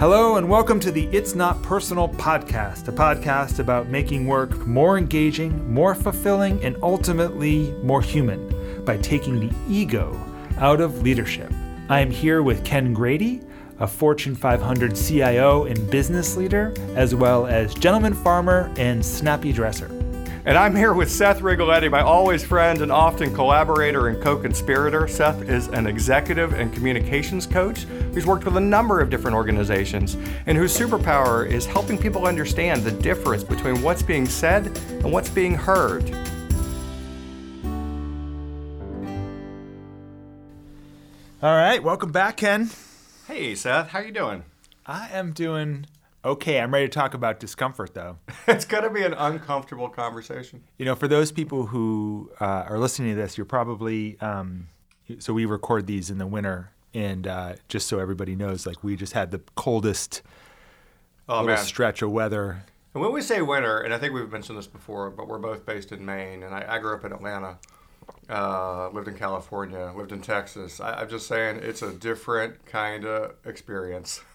Hello, and welcome to the It's Not Personal podcast, a podcast about making work more engaging, more fulfilling, and ultimately more human by taking the ego out of leadership. I am here with Ken Grady, a Fortune 500 CIO and business leader, as well as gentleman farmer and snappy dresser. And I'm here with Seth Rigoletti, my always friend and often collaborator and co conspirator. Seth is an executive and communications coach who's worked with a number of different organizations and whose superpower is helping people understand the difference between what's being said and what's being heard. All right, welcome back, Ken. Hey, Seth, how you doing? I am doing okay. I'm ready to talk about discomfort, though. it's going to be an uncomfortable conversation. You know, for those people who uh, are listening to this, you're probably um, so we record these in the winter, and uh, just so everybody knows, like we just had the coldest Oh, little man. stretch of weather. And when we say winter, and I think we've mentioned this before, but we're both based in Maine, and I, I grew up in Atlanta, uh, lived in California, lived in Texas. I, I'm just saying it's a different kind of experience.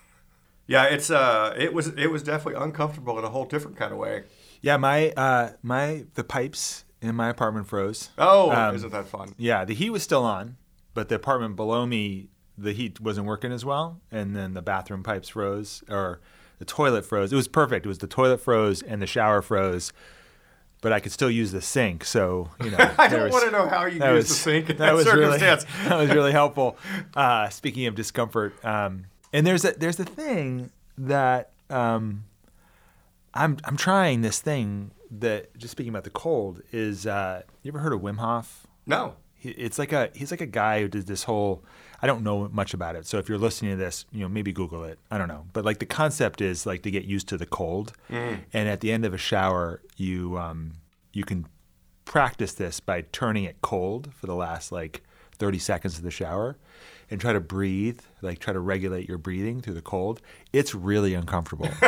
Yeah, it's uh, it was it was definitely uncomfortable in a whole different kind of way. Yeah, my uh, my the pipes in my apartment froze. Oh, Um, isn't that fun? Yeah, the heat was still on, but the apartment below me, the heat wasn't working as well, and then the bathroom pipes froze, or the toilet froze. It was perfect. It was the toilet froze and the shower froze, but I could still use the sink. So you know, I don't was- want to know how you use was- the sink in that that, was really circumstance. that was really helpful. Uh, speaking of discomfort, um, and there's a there's a thing that um, I'm I'm trying this thing that just speaking about the cold is. Uh, you ever heard of Wim Hof? no, He- It's like a he's like a guy who did this whole. I don't know much about it, so if you're listening to this, you know maybe Google it. I don't know, but like the concept is like to get used to the cold, and at the end of a shower, you um, you can practice this by turning it cold for the last like 30 seconds of the shower, and try to breathe, like try to regulate your breathing through the cold. It's really uncomfortable.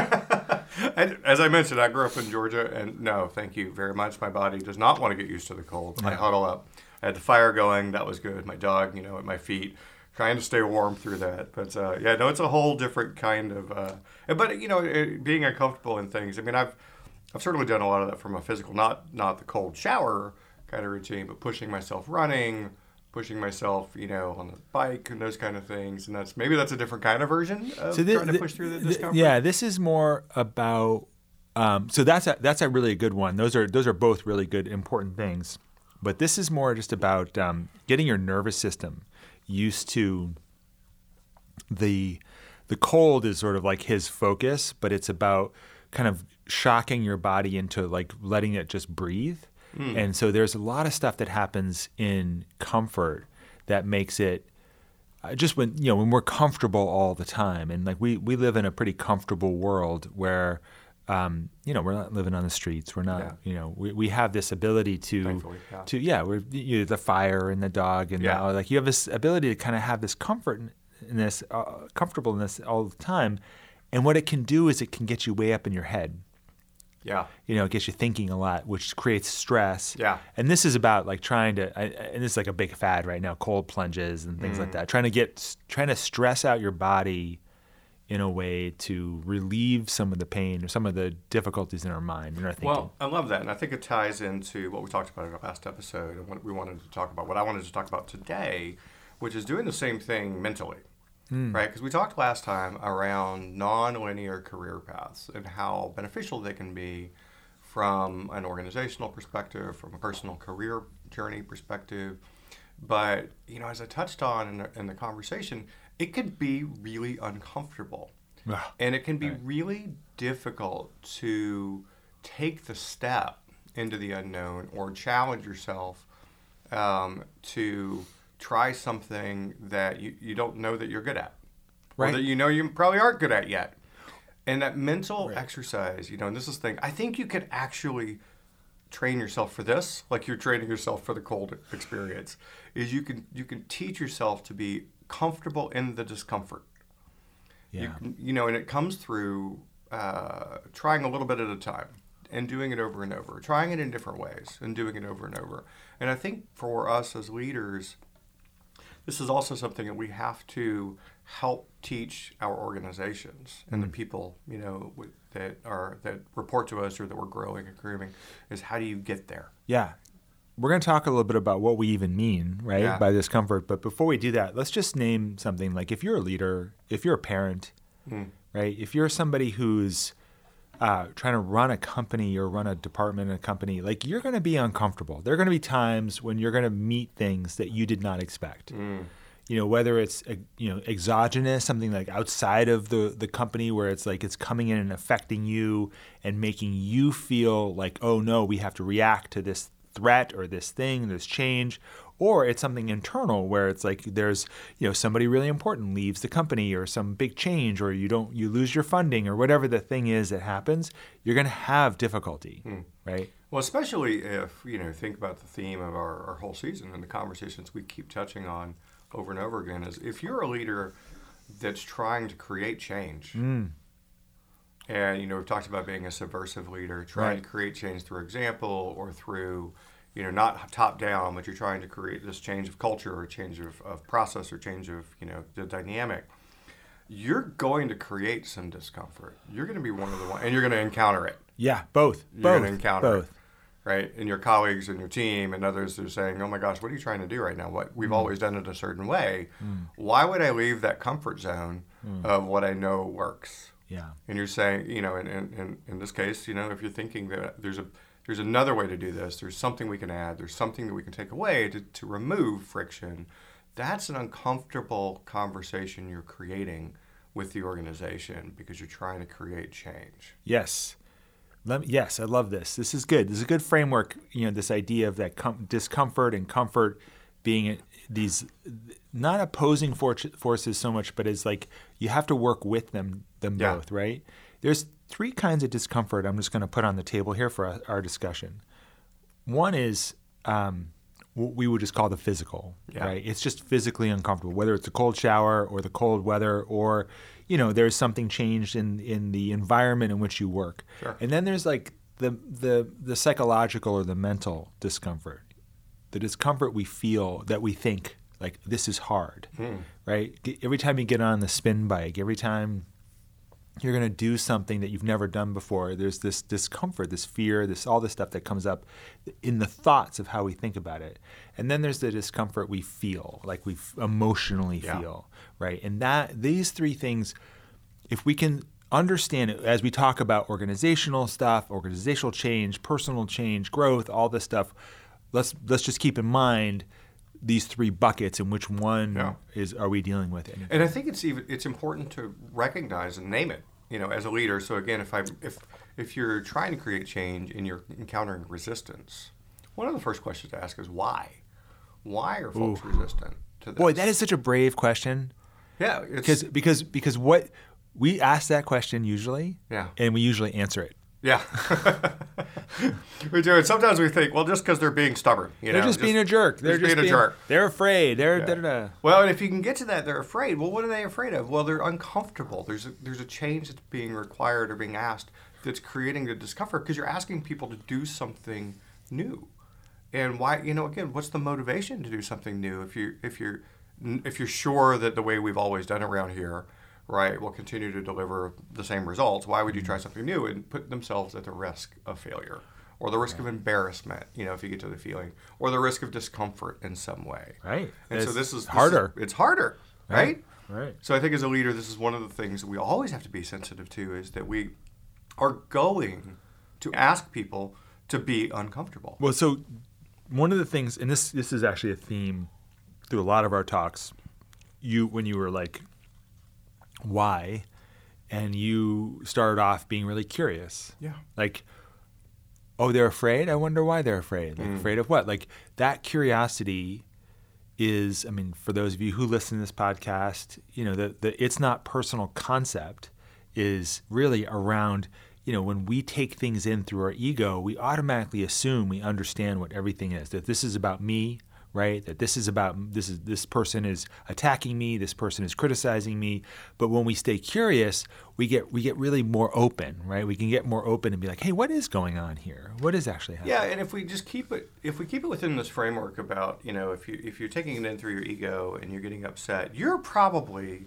And as I mentioned, I grew up in Georgia, and no, thank you very much. My body does not want to get used to the cold. I huddle up. I had the fire going. That was good. My dog, you know, at my feet, trying to stay warm through that. But uh, yeah, no, it's a whole different kind of. Uh, but you know, it, being uncomfortable in things. I mean, I've I've certainly done a lot of that from a physical, not not the cold shower kind of routine, but pushing myself running. Pushing myself, you know, on the bike and those kind of things, and that's maybe that's a different kind of version of thi- trying to push through the thi- discomfort. yeah, this is more about. Um, so that's a, that's a really good one. Those are those are both really good important things, but this is more just about um, getting your nervous system used to the the cold is sort of like his focus, but it's about kind of shocking your body into like letting it just breathe. And so there's a lot of stuff that happens in comfort that makes it uh, just when you know when we're comfortable all the time and like we we live in a pretty comfortable world where um, you know we're not living on the streets we're not Yeah. you know we, we have this ability to yeah. to yeah we're you know, the fire and the dog and Yeah. the, like you have this ability to kind of have this comfort in, in this uh, comfortableness all the time and what it can do is it can get you way up in your head yeah. you know, it gets you thinking a lot, which creates stress. Yeah. And this is about like trying to, I, and this is like a big fad right now, cold plunges and things like mm. that. Trying to get, trying to stress out your body in a way to relieve some of the pain or some of the difficulties in our mind and our thinking. Well, I love that, and I think it ties into what we talked about in our last episode, and what we wanted to talk about. What I wanted to talk about today, which is doing the same thing mentally, right? Because we talked last time around non-linear career paths and how beneficial they can be from an organizational perspective, from a personal career journey perspective. But you know, as I touched on in the, in the conversation, it could be really uncomfortable. And it can be really difficult to take the step into the unknown or challenge yourself um, to try something that you, you don't know that you're good at. Right. Or that you know you probably aren't good at yet. And that mental exercise, you know, and this is the thing, I think you could actually train yourself for this, like you're training yourself for the cold experience, is you can you can teach yourself to be comfortable in the discomfort. yeah. You, can- you know, and it comes through uh, trying a little bit at a time and doing it over and over, trying it in different ways and doing it over and over. And I think for us as leaders, this is also something that we have to help teach our organizations and the mm. people you know that are that report to us or that we're growing and grooming is how do you get there Yeah. We're going to talk a little bit about what we even mean, right, Yeah. by discomfort. But before we do that, let's just name something like if you're a leader, if you're a parent, hmm. right, if you're somebody who's uh, trying to run a company or run a department in a company, like you're going to be uncomfortable. There are going to be times when you're going to meet things that you did not expect. You know, whether it's you know exogenous, something like outside of the the company, where it's like it's coming in and affecting you and making you feel like, oh no, we have to react to this threat or this thing, this change, or it's something internal where it's like there's you know somebody really important leaves the company or some big change or you don't you lose your funding or whatever the thing is that happens you're going to have difficulty hmm. right? Well, especially if, you know, think about the theme of our, our whole season and the conversations we keep touching on over and over again is if you're a leader that's trying to create change, hmm. and, you know, we've talked about being a subversive leader, trying Right. to create change through example or through, you know, not top down, but you're trying to create this change of culture or change of, of process or change of, you know, the dynamic. You're going to create some discomfort. You're going to be one of the one, and you're going to encounter it yeah both you're both going to encounter both it, right? And your colleagues and your team and others are saying, "Oh my gosh, what are you trying to do right now? What Mm. we've always done it a certain way. Why would I leave that comfort zone Mm. of what I know works?" yeah And you're saying, you know, in, in, in, in this case, you know, if you're thinking that there's a there's another way to do this, there's something we can add, there's something that we can take away to, to remove friction, that's an uncomfortable conversation you're creating with the organization because you're trying to create change. Yes. Let me, yes, I love this. This is good. This is a good framework. You know, this idea of that com- discomfort and comfort being these not opposing for- forces so much, but it's like you have to work with them them Yeah. both, right? There's three kinds of discomfort. I'm just going to put on the table here for our, discussion. One is um, what we would just call the physical, Yeah. right? It's just physically uncomfortable, whether it's a cold shower or the cold weather, or you know, there's something changed in in the environment in which you work. Sure. And then there's like the the the psychological or the mental discomfort, the discomfort we feel that we think like this is hard, right? Every time you get on the spin bike, every time you're going to do something that you've never done before. There's this discomfort, this fear, this all this stuff that comes up in the thoughts of how we think about it. And then there's the discomfort we feel, like we emotionally Yeah. feel, right? And that these three things if we can understand it as we talk about organizational stuff, organizational change, personal change, growth, all this stuff, let's let's just keep in mind these three buckets and which one Yeah. is are we dealing with it. And I think it's even it's important to recognize and name it, you know, as a leader. So again, if I if if you're trying to create change and you're encountering resistance, one of the first questions to ask is why. Why are folks resistant to this? Boy, that is such a brave question. yeah, because because because what we ask that question usually, Yeah. and we usually answer it. Yeah, we do. And sometimes we think, well, just because they're being stubborn, you They're know, just, being a jerk. They're just being a jerk. They're afraid. They're da, da, da. Well, and if you can get to that, they're afraid. Well, what are they afraid of? Well, they're uncomfortable. There's a, there's a change that's being required or being asked that's creating the discomfort because you're asking people to do something new. And why? You know, again, what's the motivation to do something new if you if you're if you're sure that the way we've always done it around here, right, will continue to deliver the same results? Why would you try something new and put themselves at the risk of failure? Or the risk of embarrassment, you know, if you get to the feeling, or the risk of discomfort in some way. Right. And so this is this harder. is- it's harder, right? Right. So I think as a leader, this is one of the things that we always have to be sensitive to is that we are going to ask people to be uncomfortable. Well, so one of the things, and this this is actually a theme through a lot of our talks. You when you were like, why, and you started off being really curious. Yeah. Like, oh, they're afraid. I wonder why they're afraid. Like, mm. afraid of what? Like that curiosity is. I mean, for those of you who listen to this podcast, you know, the the it's not personal concept is really around. You know, when we take things in through our ego, we automatically assume we understand what everything is. That this is about me right? That this is about this is this person is attacking me, this person is criticizing me. But when we stay curious, we get we get really more open, right? We can get more open and be like, hey, what is going on here? What is actually happening? Yeah, and if we just keep it if we keep it within this framework about, you know, if you if you're taking it in through your ego and you're getting upset, you're probably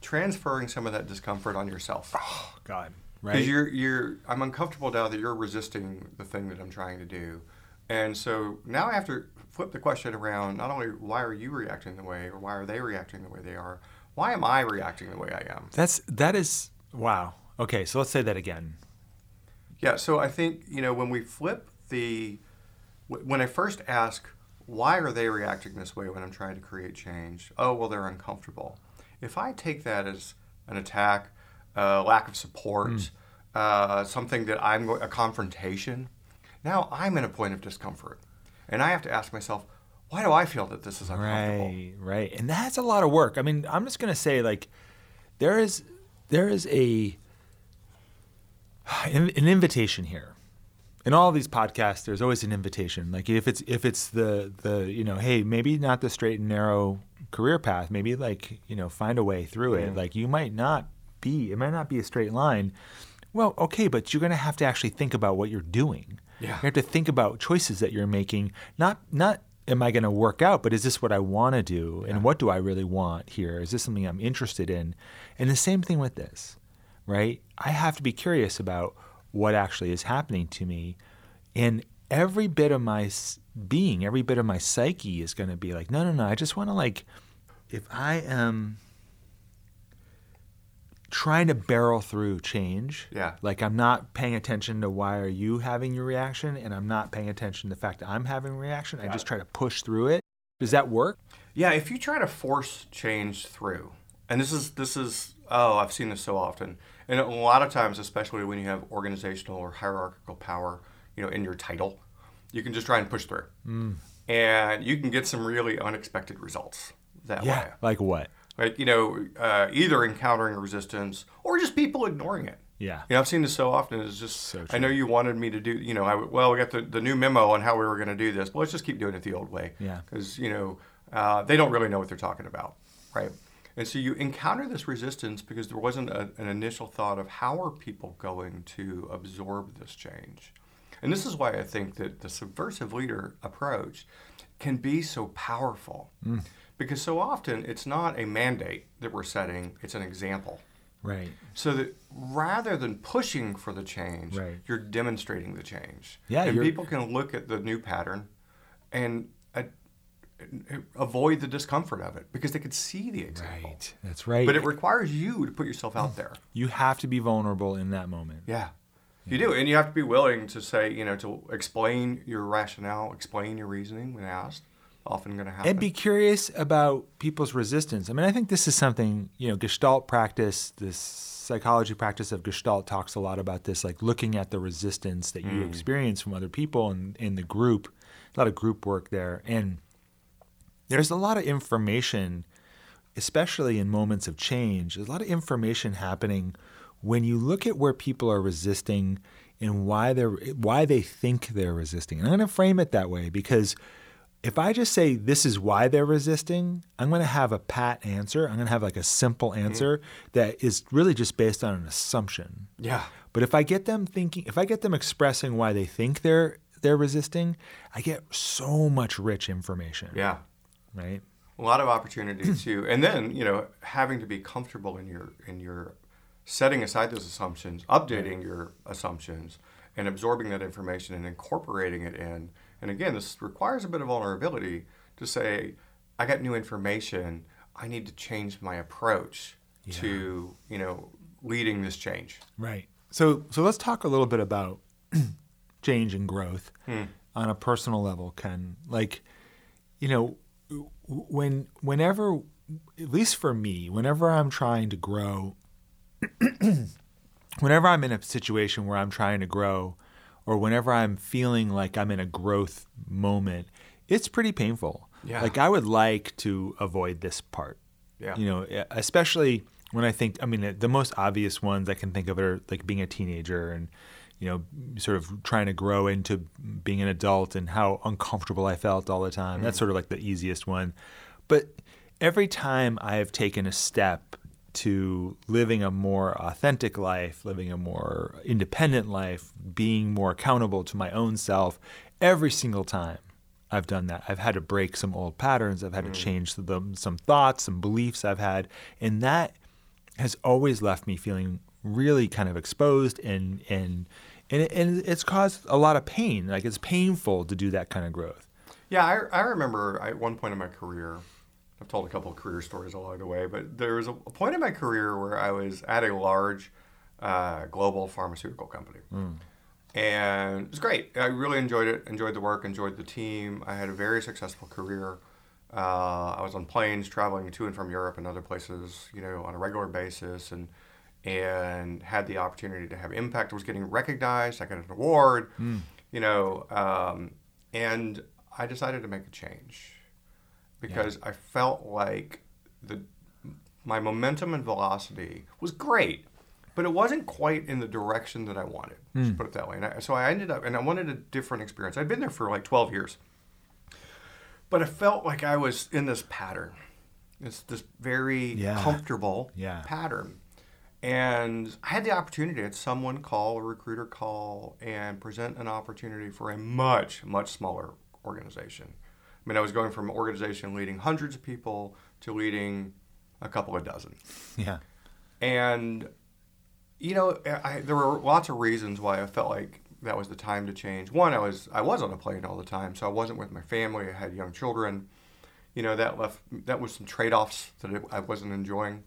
transferring some of that discomfort on yourself. Oh God. Right? Because Right. you're you're I'm uncomfortable now that you're resisting the thing that I'm trying to do. And so now I have to flip the question around not only why are you reacting the way or why are they reacting the way they are, why am I reacting the way I am? That's that is wow. Okay, so let's say that again. Yeah, so I think, you know, when we flip the when I first ask why are they reacting this way when I'm trying to create change? Oh, well they're uncomfortable. If I take that as an attack, uh, lack of support, uh, something that I'm a confrontation, now I'm in a point of discomfort. And I have to ask myself, why do I feel that this is uncomfortable? Right, right. And that's a lot of work. I mean, I'm just going to say like there is there is a an, an invitation here. In all these podcasts there's always an invitation. Like if it's if it's the the you know, hey, maybe not the straight and narrow career path, maybe like, you know, find a way through it. Like you might not be it might not be a straight line. Well, okay, but you're going to have to actually think about what you're doing. Yeah. You have to think about choices that you're making. Not not am I going to work out, but is this what I want to do? And what do I really want here? Is this something I'm interested in? And the same thing with this, right? I have to be curious about what actually is happening to me. And every bit of my being, every bit of my psyche is going to be like, no, no, no. I just want to like, if I am trying to barrel through change. Yeah. Like I'm not paying attention to why are you having your reaction and I'm not paying attention to the fact that I'm having a reaction. I just try to push through it. Does that work? Yeah, if you try to force change through, and this is this is oh, I've seen this so often, and a lot of times, especially when you have organizational or hierarchical power, you know, in your title, you can just try and push through, mm. and you can get some really unexpected results that way. Like what? Like you know, uh, either encountering resistance or just people ignoring it. Yeah. You know, I've seen this so often. It's just, So I know you wanted me to do, you know, I, well, we got the, the new memo on how we were going to do this. Well, let's just keep doing it the old way. Yeah. Because, you know, uh, they don't really know what they're talking about, right? And so you encounter this resistance because there wasn't a, an initial thought of how are people going to absorb this change. And this is why I think that the subversive leader approach can be so powerful. Because so often it's not a mandate that we're setting, it's an example. Right. So that rather than pushing for the change, Right. you're demonstrating the change. Yeah, and people can look at the new pattern and uh, avoid the discomfort of it because they could see the example. Right. That's right. But it requires you to put yourself out there. you have to be vulnerable in that moment. Yeah. You do, and you have to be willing to say, you know, to explain your rationale, explain your reasoning when asked. Often going to happen. And be curious about people's resistance. I mean, I think this is something, you know, Gestalt practice, this psychology practice of Gestalt talks a lot about this, like looking at the resistance that you mm. experience from other people and in the group, a lot of group work there. And there's a lot of information, especially in moments of change, there's a lot of information happening when you look at where people are resisting and why they're why they think they're resisting. And I'm going to frame it that way because if I just say this is why they're resisting, I'm going to have a pat answer. I'm going to have like a simple mm-hmm. answer that is really just based on an assumption. yeah. But if I get them thinking, if I get them expressing why they think they're they're resisting, I get so much rich information. Yeah. Right. a lot of opportunity to and then you know having to be comfortable in your in your setting aside those assumptions updating mm-hmm. your assumptions and absorbing that information and incorporating it in and again this requires a bit of vulnerability to say i got new information i need to change my approach to you know leading this change Right. So so let's talk a little bit about change and growth Hmm. on a personal level, Ken. Like, you know, when whenever at least for me, whenever I'm trying to grow whenever I'm in a situation where I'm trying to grow or whenever I'm feeling like I'm in a growth moment, it's pretty painful. Yeah. Like I would like to avoid this part. Yeah. You know, especially when I think I mean the most obvious ones I can think of are like being a teenager and you know, sort of trying to grow into being an adult and how uncomfortable I felt all the time. Mm-hmm. That's sort of like the easiest one. But every time I have taken a step to living a more authentic life, living a more independent life, being more accountable to my own self, every single time I've done that. I've had to break some old patterns. I've had mm. to change the, some thoughts, some beliefs I've had. And that has always left me feeling really kind of exposed and, and, and, it, and it's caused a lot of pain. Like it's painful to do that kind of growth. Yeah, I, I remember at one point in my career, I've told a couple of career stories along the way, but there was a, point in my career where I was at a large uh, global pharmaceutical company. Mm. And it was great. I really enjoyed it, enjoyed the work, enjoyed the team. I had a very successful career. Uh, I was on planes traveling to and from Europe and other places, you know, on a regular basis, and and had the opportunity to have impact. I was getting recognized. I got an award, mm. you know, um, and I decided to make a change because yeah. I felt like the my momentum and velocity was great, but it wasn't quite in the direction that I wanted. Mm. Just put it that way. And I, so I ended up, and I wanted a different experience. I'd been there for like 12 years, but I felt like I was in this pattern. It's this very yeah. comfortable yeah. pattern. And I had the opportunity, I had someone call, a recruiter call, and present an opportunity for a much, much smaller organization. I mean, I was going from an organization leading hundreds of people to leading a couple of dozen. Yeah. And, you know, I, there were lots of reasons why I felt like that was the time to change. One, I was I was on a plane all the time, so I wasn't with my family. I had young children. You know, that left that was some trade offs that I wasn't enjoying.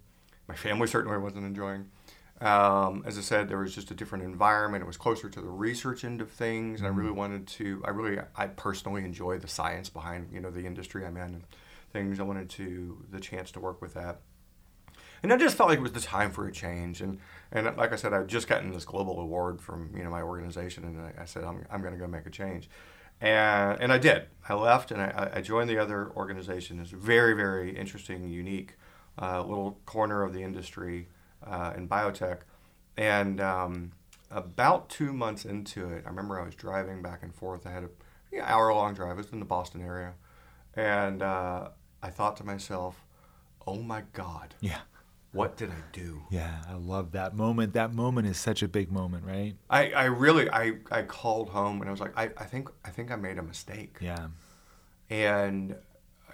My family certainly wasn't enjoying. Um, as I said, there was just a different environment. It was closer to the research end of things, and I really mm-hmm. wanted to. I really, I personally enjoy the science behind you know the industry I'm in and things. I wanted to the chance to work with that, and I just felt like it was the time for a change. And and like I said, I'd just gotten this global award from you know my organization, and I, I said I'm I'm going to go make a change. And, and I did. I left and I, I joined the other organization. It's very, very interesting, unique uh, little corner of the industry uh, in biotech. And um, about two months into it, I remember I was driving back and forth. I had a you know, hour long drive. It was in the Boston area. And uh, I thought to myself, oh my God. Yeah. What did I do? Yeah, I love that moment. That moment is such a big moment, right? I, I really I, I called home and I was like, I, I think I think I made a mistake. Yeah. And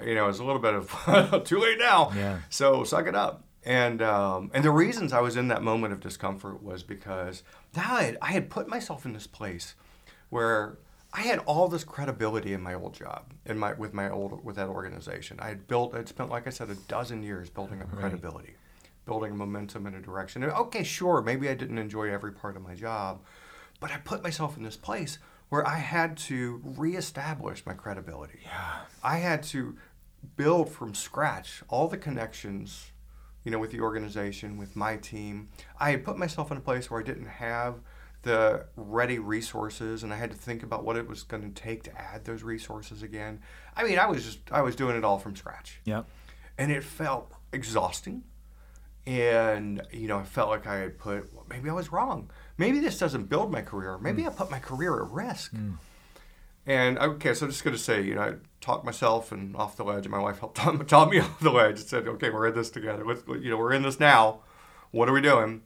you know, it's a little bit of too late now. Yeah. So suck it up. And um, and the reasons I was in that moment of discomfort was because I had, I had put myself in this place where I had all this credibility in my old job, in my with my old with that organization. I had built, I'd spent, like I said, a dozen years building up right. credibility, building momentum in a direction. And okay, sure, maybe I didn't enjoy every part of my job, but I put myself in this place where I had to reestablish my credibility. Yeah. I had to build from scratch all the connections you know, with the organization, with my team. I had put myself in a place where I didn't have the ready resources and I had to think about what it was going to take to add those resources again. I mean, I was just I was doing it all from scratch. Yeah. And it felt exhausting. And you know, I felt like I had put well, maybe I was wrong. Maybe this doesn't build my career. Maybe mm. I put my career at risk. Mm. And okay, so I'm just going to say, you know, I talked myself and off the ledge, and my wife helped talk me off the ledge. And said, okay, we're in this together. Let's, you know, we're in this now. What are we doing?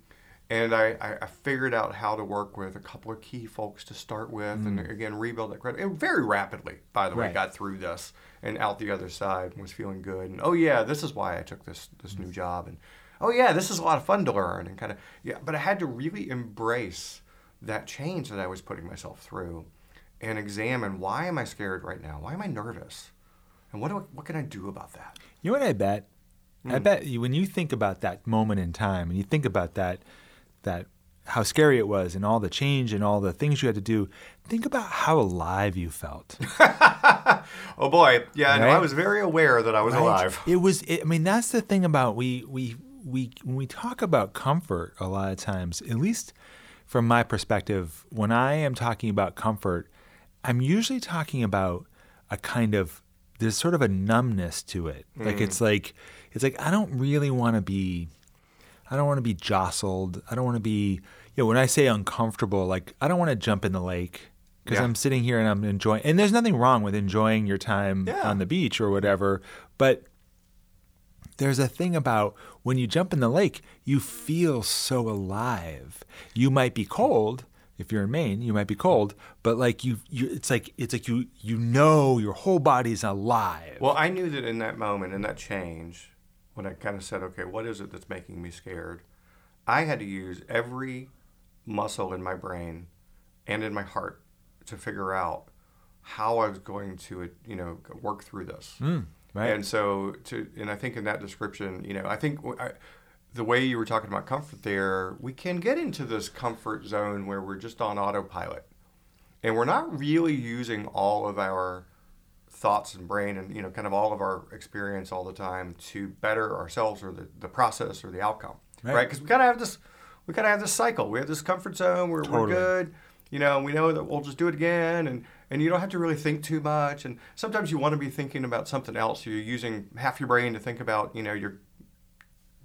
And I, I, figured out how to work with a couple of key folks to start with, mm. and again rebuild that credit. And very rapidly, by the way, right. got through this and out the other side and was feeling good. And oh yeah, this is why I took this this new job. And oh yeah, this is a lot of fun to learn and kind of yeah. But I had to really embrace that change that I was putting myself through and examine why am I scared right now? Why am I nervous? And what, do I, what can I do about that? You know what I bet? Mm. I hmm. bet you, when you think about that moment in time and you think about that, that how scary it was and all the change and all the things you had to do, think about how alive you felt. oh boy, yeah, right? no, I was very aware that I was right? alive. It was. It, I mean, that's the thing about we we we when we talk about comfort a lot of times, at least from my perspective, when I am talking about comfort, I'm usually talking about a kind of there's sort of a numbness to it. Mm. Like it's like it's like I don't really want to be I don't want to be jostled. I don't want to be, you know, when I say uncomfortable, like I don't want to jump in the lake because Yeah. I'm sitting here and I'm enjoying. And there's nothing wrong with enjoying your time Yeah. on the beach or whatever, but there's a thing about when you jump in the lake, you feel so alive. You might be cold. If you're in Maine, you might be cold, but like you, you it's like it's like you you know your whole body's alive. Well, I knew that in that moment, in that change, when I kind of said, okay, what is it that's making me scared? I had to use every muscle in my brain and in my heart to figure out how I was going to, you know, work through this. Mm, right. And so, to and I think in that description, you know, I think I, the way you were talking about comfort there, we can get into this comfort zone where we're just on autopilot, and we're not really using all of our thoughts and brain and you know kind of all of our experience all the time to better ourselves or the, the process or the outcome Right. right? Because we kind of have this we kind of have this cycle. We have this comfort zone we're, we're good. You know we know that we'll just do it again and and you don't have to really think too much. And sometimes you want to be thinking about something else. You're using half your brain to think about you know your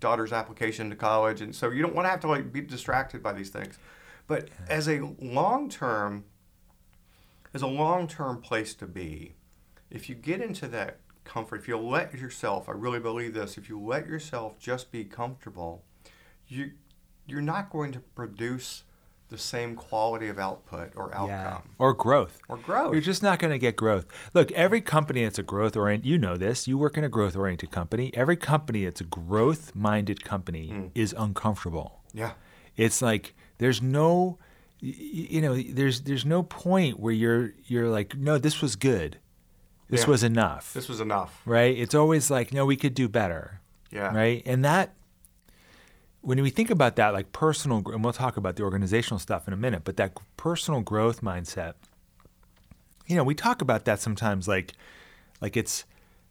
daughter's application to college and so you don't want to have to like be distracted by these things. But as a long term as a long term place to be if you get into that comfort if you let yourself i really believe this if you let yourself just be comfortable you you're not going to produce the same quality of output or outcome Or growth. or growth You're just not going to get growth. Look, every company that's a growth oriented, you know this, you work in a growth oriented company. Every company that's a growth minded company Mm. is uncomfortable. yeah It's like there's no y- y- you know, there's there's no point where you're you're like, no, this was good. This Yeah. was enough. this was enough right? It's always like, no, we could do better. yeah Right? And that when we think about that, like personal, and we'll talk about the organizational stuff in a minute, but that personal growth mindset, you know, we talk about that sometimes like, like it's,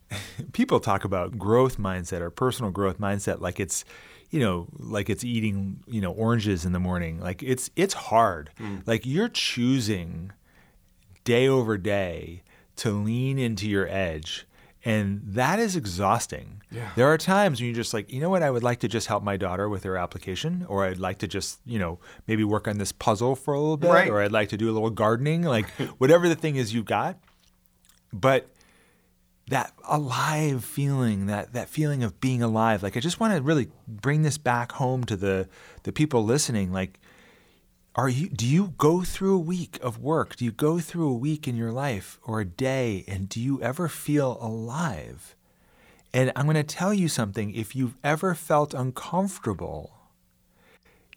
people talk about growth mindset or personal growth mindset like it's, you know, like it's eating, you know, oranges in the morning. Like it's, it's hard. Hmm. Like you're choosing day over day to lean into your edge. And that is exhausting. Yeah. There are times when you're just like, you know what, I would like to just help my daughter with her application, or I'd like to just, you know, maybe work on this puzzle for a little bit, Right. or I'd like to do a little gardening, like whatever the thing is you've got. But that alive feeling, that that feeling of being alive, like I just want to really bring this back home to the the people listening. Like, are you do you go through a week of work? Do you go through a week in your life or a day and do you ever feel alive? And I'm going to tell you something, if you've ever felt uncomfortable,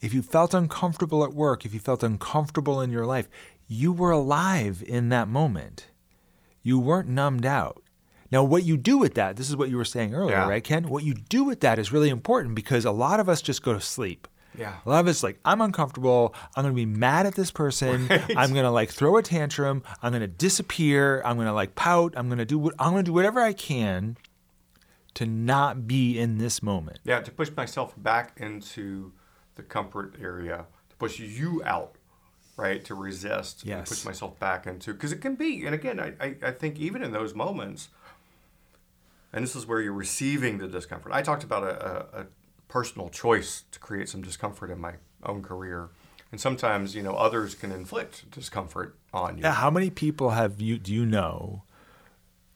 if you felt uncomfortable at work, if you felt uncomfortable in your life, you were alive in that moment. You weren't numbed out. Now, what you do with that, this is what you were saying earlier, Yeah. right, Ken? What you do with that is really important because a lot of us just go to sleep. Yeah. A lot of it's like, I'm uncomfortable. I'm going to be mad at this person. Right. I'm going to like throw a tantrum. I'm going to disappear. I'm going to like pout. I'm going to do what I'm going to do whatever I can to not be in this moment. Yeah, to push myself back into the comfort area, to push you out, right? To resist, and Yes. push myself back into because it can be. And again, I, I, I think even in those moments, and this is where you're receiving the discomfort. I talked about a, a, a personal choice to create some discomfort in my own career, and sometimes you know others can inflict discomfort on you. Yeah, how many people have you do you know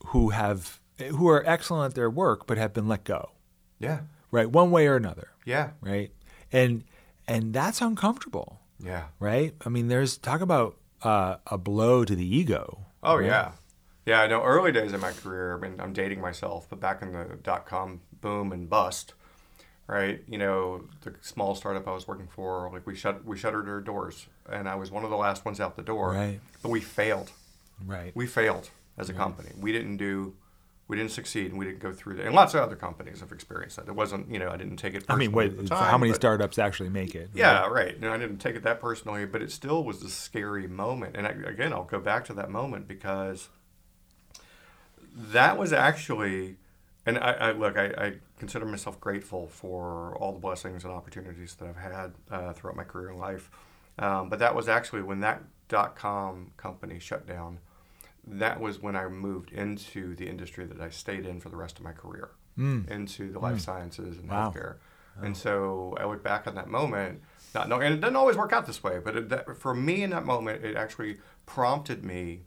who have who are excellent at their work but have been let go, yeah, right? One way or another, yeah, right? And and that's uncomfortable, yeah. right? I mean, there's talk about uh, a blow to the ego. Oh right? yeah, yeah. I know. Early days in my career, I mean, I'm dating myself, but back in the dot com boom and bust, right? You know, the small startup I was working for, like we shut we shuttered our doors, and I was one of the last ones out the door. Right. But we failed. right? We failed as a company. We didn't do. We didn't succeed, and we didn't go through that. And lots of other companies have experienced that. It wasn't, you know, I didn't take it. I mean, wait, the how many but- startups actually make it? yeah, right. No, I didn't take it that personally, but it still was a scary moment. And I, again, I'll go back to that moment because that was actually, and I, I look, I, I consider myself grateful for all the blessings and opportunities that I've had uh, throughout my career and life. Um, but that was actually when that dot com company shut down. That was when I moved into the industry that I stayed in for the rest of my career, into the life sciences and Wow. healthcare. And so I look back on that moment, not knowing, and it doesn't always work out this way, but it, that, for me in that moment, it actually prompted me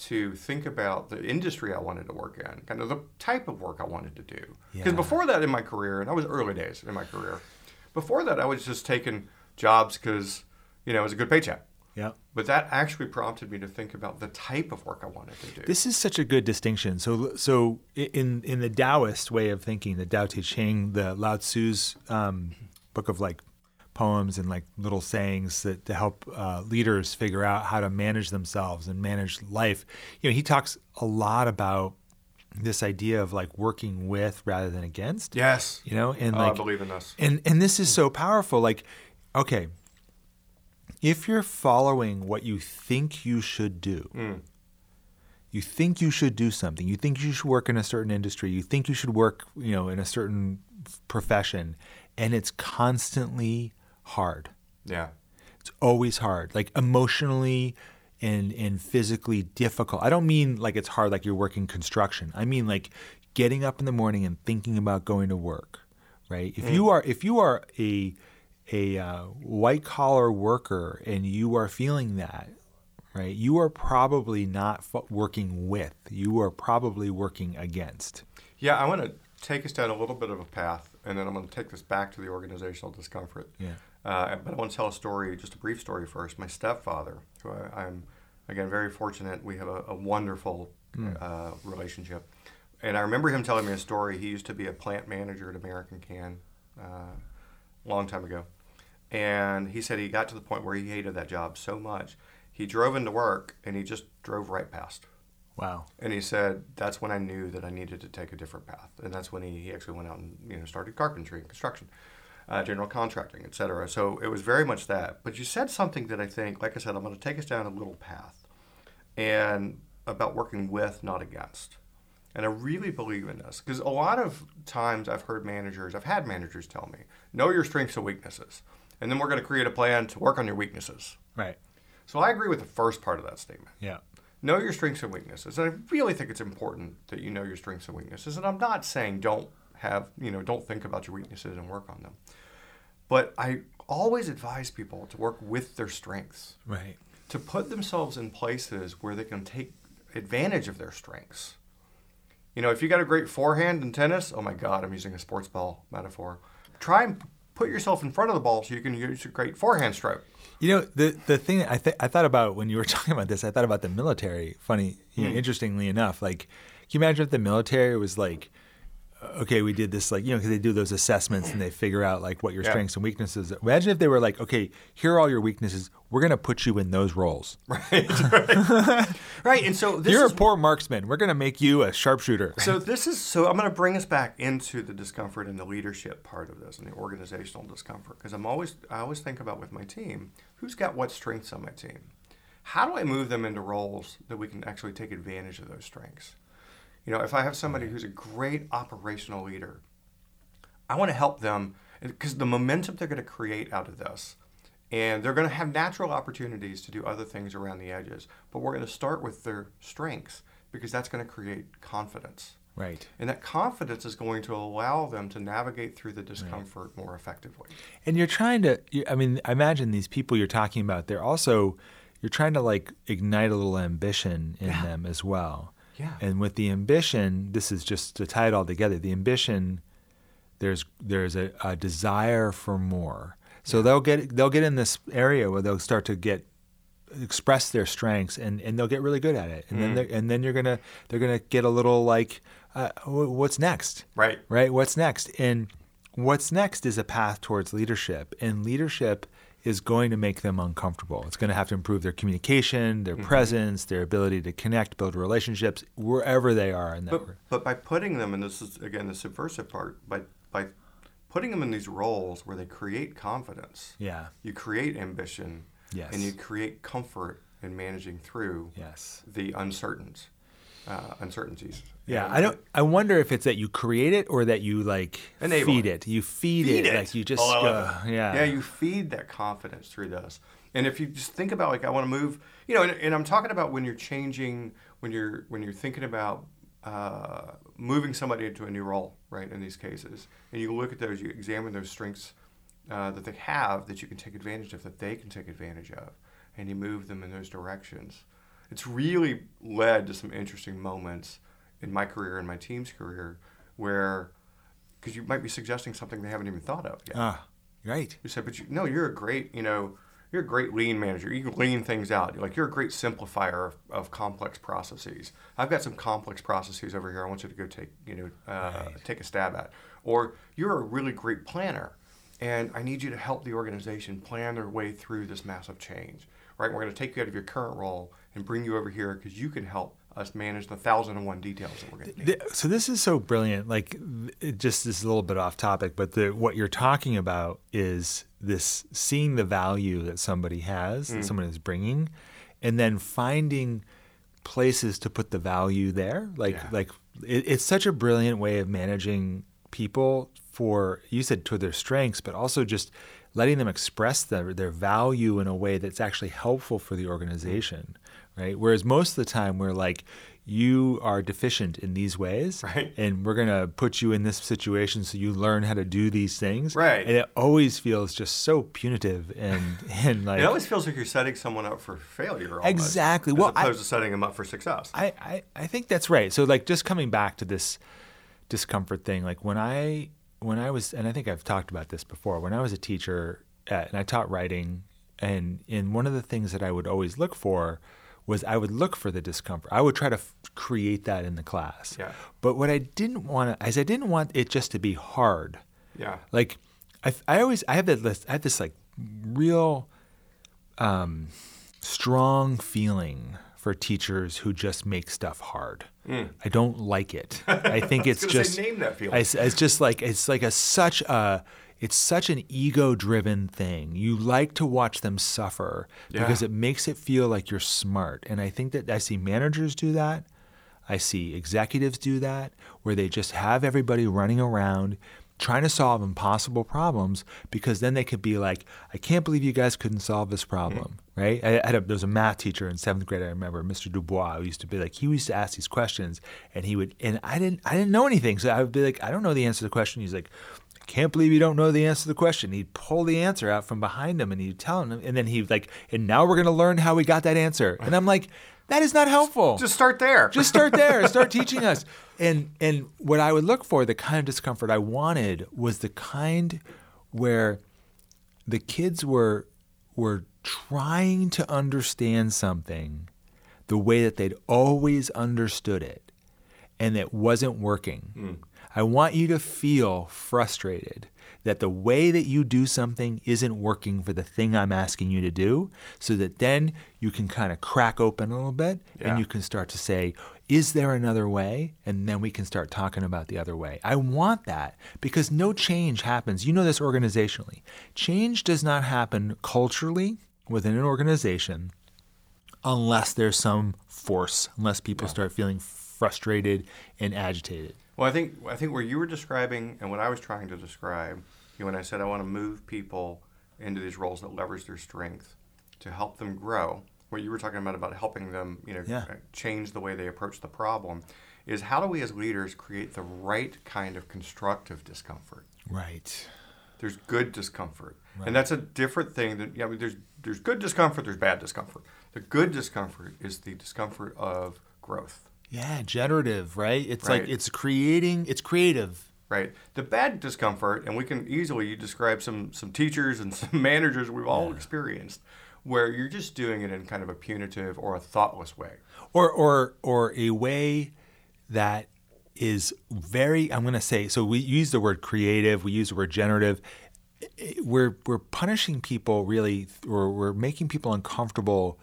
to think about the industry I wanted to work in, kind of the type of work I wanted to do. Because Yeah. before that in my career, and I was early days in my career, before that I was just taking jobs because, you know, it was a good paycheck. Yeah. But that actually prompted me to think about the type of work I wanted to do. This is such a good distinction. So, so in in the Taoist way of thinking, the Tao Te Ching, the Lao Tzu's um, book of like poems and like little sayings that to help uh, leaders figure out how to manage themselves and manage life. You know, he talks a lot about this idea of like working with rather than against. yes. You know, and Oh, I like believe in this. and and this is so powerful. Like, okay, if you're following what you think you should do, Mm. you think you should do something, you think you should work in a certain industry, you think you should work, you know, in a certain profession, and it's constantly hard. Yeah. It's always hard, like emotionally and and physically difficult. I don't mean like it's hard like you're working construction. I mean like getting up in the morning and thinking about going to work, right? If you are if you are a a uh, white collar worker and you are feeling that, right? You are probably not f- working with. You are probably working against. Yeah, I want to take us down a little bit of a path, and then I'm going to take this back to the organizational discomfort. Yeah. Uh, but I want to tell a story, just a brief story first. My stepfather, who I, I'm again very fortunate, we have a, a wonderful uh, relationship, and I remember him telling me a story. He used to be a plant manager at American Can, uh, a long time ago, and he said he got to the point where he hated that job so much, he drove into work and he just drove right past. Wow. And he said, that's when I knew that I needed to take a different path. And that's when he, he actually went out and you know started carpentry and construction, uh, general contracting, et cetera. So it was very much that. But you said something that I think, like I said, I'm going to take us down a little path and about working with, not against. And I really believe in this because a lot of times I've heard managers, I've had managers tell me, know your strengths and weaknesses. And then we're going to create a plan to work on your weaknesses. Right. So I agree with the first part of that statement Yeah. know your strengths and weaknesses. And I really think it's important that you know your strengths and weaknesses. And I'm not saying don't have, you know, don't think about your weaknesses and work on them. But I always advise people to work with their strengths, Right. to put themselves in places where they can take advantage of their strengths. You know, if you got a great forehand in tennis, oh my God, I'm using a sports ball metaphor. Try and put yourself in front of the ball so you can use a great forehand stroke. You know, the the thing I th- I thought about when you were talking about this, I thought about the military. Funny, you know, hmm. interestingly enough, like, can you imagine if the military was like, okay, we did this, like, you know, because they do those assessments and they figure out like what your Yeah. strengths and weaknesses. Imagine if they were like, okay, here are all your weaknesses. We're gonna put you in those roles. Right, right. right. And so this You're is a poor marksman. We're gonna make you a sharpshooter. So this is so I'm going to bring us back into the discomfort and the leadership part of this and the organizational discomfort because I'm always I always think about with my team who's got what strengths on my team. How do I move them into roles that we can actually take advantage of those strengths? You know, if I have somebody who's a great operational leader, I want to help them because the momentum they're going to create out of this and they're going to have natural opportunities to do other things around the edges, but we're going to start with their strengths because that's going to create confidence. right. And that confidence is going to allow them to navigate through the discomfort more effectively. And you're trying to, you- I mean, I imagine these people you're talking about, they're also, you're trying to like ignite a little ambition in Yeah. them as well. Yeah. And with the ambition, this is just to tie it all together. The ambition, there's there's a, a desire for more. So they'll get they'll get in this area where they'll start to get express their strengths and, and they'll get really good at it. And then and then you're gonna they're gonna get a little like, uh, what's next? Right. right? What's next? And what's next is a path towards leadership. And leadership is going to make them uncomfortable. It's going to have to improve their communication, their presence, their ability to connect, build relationships wherever they are in that. But, but by putting them, and this is again the subversive part, by, by putting them in these roles where they create confidence, yeah. you create ambition, Yes. and you create comfort in managing through Yes. the uncertains, uh, uncertainties. Yeah, I don't. I wonder if it's that you create it or that you like Enable feed it. You feed, feed it, it. like you just. Oh, uh, yeah. Yeah, you feed that confidence through this. And if you just think about like I want to move, you know, and, and I'm talking about when you're changing, when you're when you're thinking about uh, moving somebody into a new role, right? In these cases, and you look at those, you examine those strengths uh, that they have that you can take advantage of, that they can take advantage of, and you move them in those directions. It's really led to some interesting moments in my career and my team's career where, because you might be suggesting something they haven't even thought of yet. Ah, right. You said, but you, no, you're a great, you know, you're a great lean manager. You can lean things out. Like you're a great simplifier of, of complex processes. I've got some complex processes over here. I want you to go take, you know, uh, Right. take a stab at. Or you're a really great planner, and I need you to help the organization plan their way through this massive change. Right? We're going to take you out of your current role and bring you over here because you can help us manage the thousand and one details that we're going to need. So this is so brilliant. Like, it just this is a little bit off topic, but the what you're talking about is this seeing the value that somebody has, that mm. someone is bringing, and then finding places to put the value there. Like, Yeah. like it, it's such a brilliant way of managing people for you said to their strengths, but also just letting them express their their value in a way that's actually helpful for the mm. organization, right? Whereas most of the time we're like, you are deficient in these ways, Right. And we're gonna put you in this situation so you learn how to do these things, Right. And it always feels just so punitive and and like It always feels like you're setting someone up for failure. Almost, Exactly. As Well, I- opposed to setting them up for success. I, I, I think that's right. So like just coming back to this discomfort thing, like when I when I was and I think I've talked about this before, when I was a teacher at, and I taught writing and in one of the things that I would always look for was I would look for the discomfort. I would try to f- create that in the class. Yeah. But what I didn't want to, is I didn't want it just to be hard. yeah. Like, I, I always I have that list. I have this like real um, strong feeling for teachers who just make stuff hard. I don't like it. I think it's gonna say, just name that feeling. I it's just like it's like a such a it's such an ego-driven thing. You like to watch them suffer because it makes it feel like you're smart. And I think that I see managers do that. I see executives do that, where they just have everybody running around trying to solve impossible problems because then they could be like, I can't believe you guys couldn't solve this problem, mm-hmm. right? I, I had a, there was a math teacher in seventh grade. I remember Mr. Dubois who used to be like, he used to ask these questions, and he would, and I didn't, I didn't know anything, so I would be like, I don't know the answer to the question. He's like, can't believe you don't know the answer to the question. He'd pull the answer out from behind him, and he'd tell him, and then he'd like, and now we're gonna learn how we got that answer, and I'm like, that is not helpful. Just start there. just start there start teaching us. And and what i would look for the kind of discomfort i wanted was the kind where the kids were were trying to understand something the way that they'd always understood it and it wasn't working hmm. I want you to feel frustrated that the way that you do something isn't working for the thing i'm asking you to do so that then you can kind of crack open a little bit Yeah. and you can start to say, is there another way? And then we can start talking about the other way. I want that because no change happens. You know this organizationally. Change does not happen culturally within an organization unless there's some force, unless people start feeling frustrated and agitated. Well, I think I think where you were describing and what I was trying to describe, you know, when I said I want to move people into these roles that leverage their strength to help them grow. What you were talking about about helping them, you know, Yeah. change the way they approach the problem, is how do we as leaders create the right kind of constructive discomfort? Right. There's good discomfort, and that's a different thing. Than yeah, I mean, there's there's good discomfort, there's bad discomfort. The good discomfort is the discomfort of growth. Yeah, generative, right? It's Right. like it's creating, it's creative. right? The bad discomfort, and we can easily describe some some teachers and some managers we've all experienced, where you're just doing it in kind of a punitive or a thoughtless way. or or or a way that is very i'm going to say so we use the word creative we use the word generative we're we're punishing people really or we're making people uncomfortable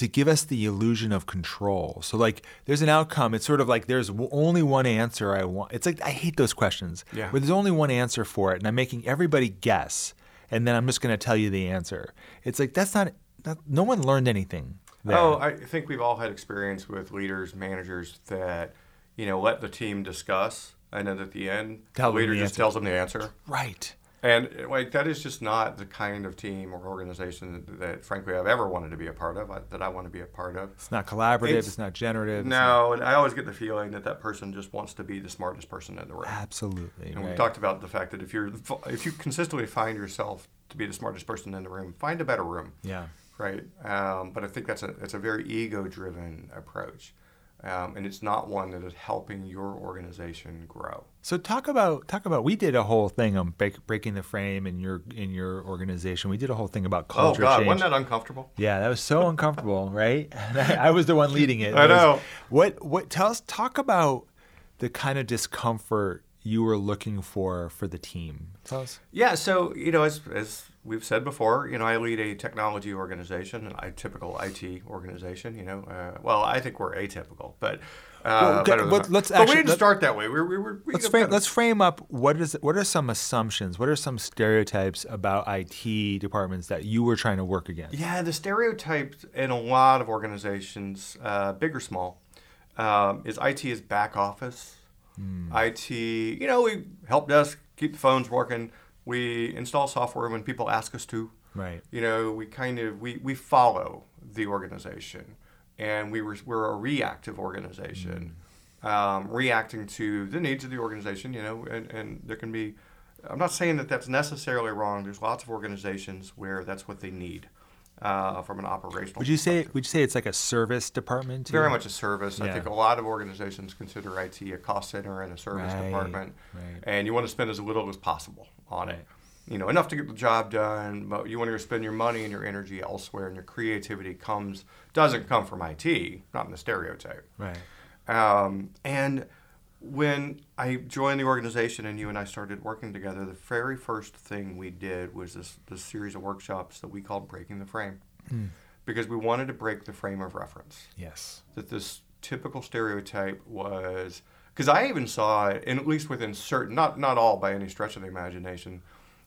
to give us the illusion of control so like there's an outcome it's sort of like there's only one answer i want it's like i hate those questions Yeah. where there's only one answer for it and i'm making everybody guess and then i'm just going to tell you the answer it's like that's not, not no one learned anything there. Oh, I think we've all had experience with leaders, managers that you know let the team discuss, and then at the end, Tell the leader the just answer. tells them the answer. Right. And like that is just not the kind of team or organization that, that frankly I've ever wanted to be a part of. I, that I want to be a part of. It's not collaborative. It's, It's- not generative. No, and I always get the feeling that that person just wants to be the smartest person in the room. absolutely. And we talked about the fact that if you're if you consistently find yourself to be the smartest person in the room, find a better room, Yeah. right? Um, but I think that's a it's a very ego driven approach, um, and it's not one that is helping your organization grow. So talk about talk about. We did a whole thing on break, breaking the frame in your in your organization. We did a whole thing about culture. Oh culture God, change. wasn't that uncomfortable? Yeah, that was so uncomfortable, right? I, I was the one leading it. I It was- know. What what tell us talk about the kind of discomfort you were looking for for the team. Tell us. Yeah, so you know, as as we've said before, you know, I lead a technology organization, a typical IT organization. You know, uh, well, I think we're atypical, but uh, Well, okay, let- that. let's but actually- we didn't start that way. We we were. We Let's frame let's frame up what is what are some assumptions? What are some stereotypes about IT departments that you were trying to work against? Yeah, the stereotypes in a lot of organizations, uh, big or small, um, is IT is back office. IT, you know, we help desk, keep the phones working. We install software when people ask us to. Right. You know, we kind of we, we follow the organization, and we were, we're a reactive organization, um, reacting to the needs of the organization. You know, and, and there can be. I'm not saying that that's necessarily wrong. There's lots of organizations where that's what they need uh, from an operational. Would you say would you say it's like a service department? too? Very much a service. I think a lot of organizations consider IT a cost center and a service Right, department, right. and you want to spend as little as possible on Right. it. You know, enough to get the job done, but you want to spend your money and your energy elsewhere, and your creativity comes doesn't come from IT, not in the stereotype. Right. Um, and when I joined the organization and you and I started working together, the very first thing we did was this, this series of workshops that we called Breaking the Frame. Because we wanted to break the frame of reference. Yes. That this typical stereotype was, because I even saw and at least within certain, not, not all by any stretch of the imagination,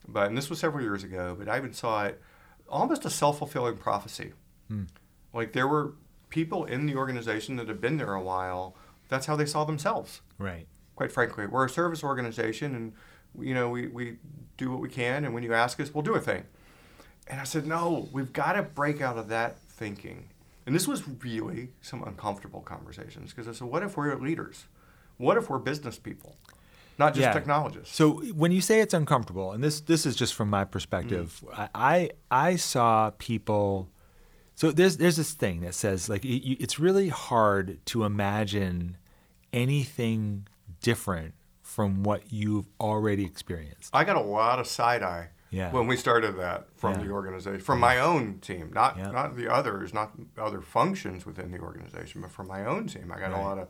but, and this was several years ago, but I even saw it almost a self fulfilling prophecy. Hmm. Like there were people in the organization that had been there a while, that's how they saw themselves Right. quite frankly. We're a service organization, and you know we, we do what we can, and when you ask us, we'll do a thing. And I said, no, we've got to break out of that thinking. And this was really some uncomfortable conversations because I said, what if we're leaders? What if we're business people, not just Yeah. technologists? So when you say it's uncomfortable, and this this is just from my perspective, Mm. I I saw people. So there's there's this thing that says like it, you- it's really hard to imagine anything different from what you've already experienced. I got a lot of side eye Yeah. when we started that from Yeah. the organization, from my own team, not Yeah. not the others, not other functions within the organization, but from my own team. I got Right. a lot of